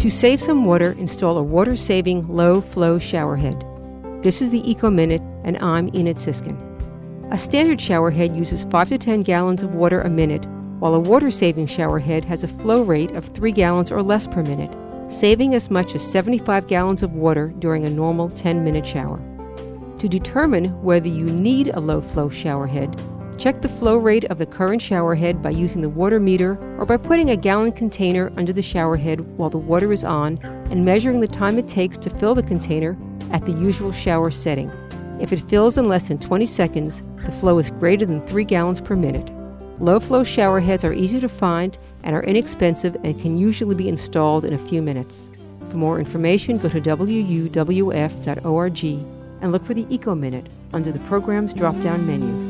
To save some water, install a water saving low flow shower head. This is the Eco Minute, and I'm Enid Sisskin. A standard shower head uses 5 to 10 gallons of water a minute, while a water saving shower head has a flow rate of 3 gallons or less per minute, saving as much as 75 gallons of water during a normal 10 minute shower. To determine whether you need a low flow shower head, check the flow rate of the current shower head by using the water meter or by putting a gallon container under the shower head while the water is on and measuring the time it takes to fill the container at the usual shower setting. If it fills in less than 20 seconds, the flow is greater than 3 gallons per minute. Low flow shower heads are easy to find and are inexpensive and can usually be installed in a few minutes. For more information, go to wuwf.org and look for the Eco Minute under the program's drop down menu.